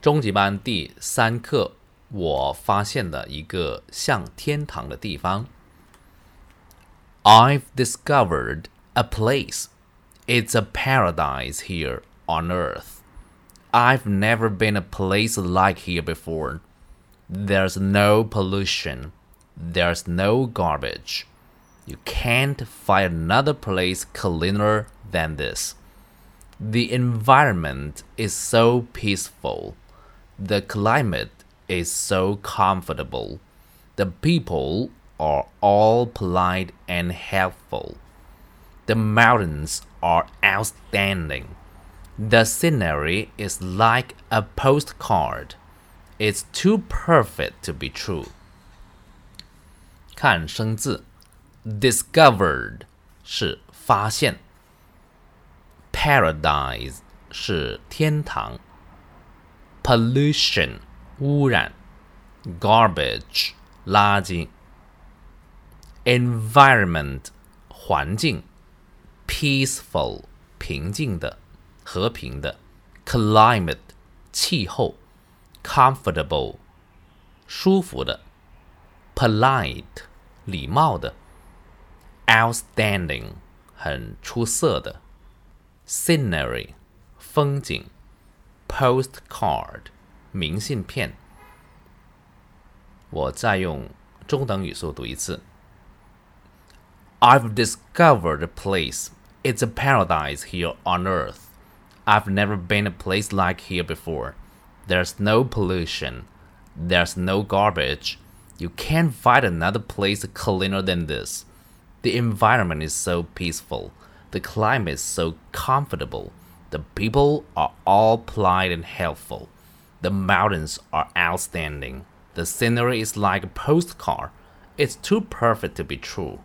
中级班第三课，我发现了一个像天堂的地方。I've discovered a place. It's a paradise here on earth. I've never been a place like here before. There's no pollution. There's no garbage. You can't find another place cleaner than this. The environment is so peaceful. The climate is so comfortable. The people are all polite and helpful. The mountains are outstanding. The scenery is like a postcard. It's too perfect to be true. 看生字，discovered 是发现，paradise 是天堂 ，pollution 污染，garbage 垃圾，environment 环境，peaceful 平静的、和平的，climate 气候，comfortable 舒服的，polite 礼貌的，outstanding 很出色的，scenery 风景 ，postcard 明信片。我再用中等语速读一次。I've discovered a place. It's a paradise here on earth. I've never been a place like here before. There's no pollution. There's no garbage. You can't find another place cleaner than this. The environment is so peaceful. The climate is so comfortable. The people are all polite and helpful. The mountains are outstanding. The scenery is like a postcard. It's too perfect to be true.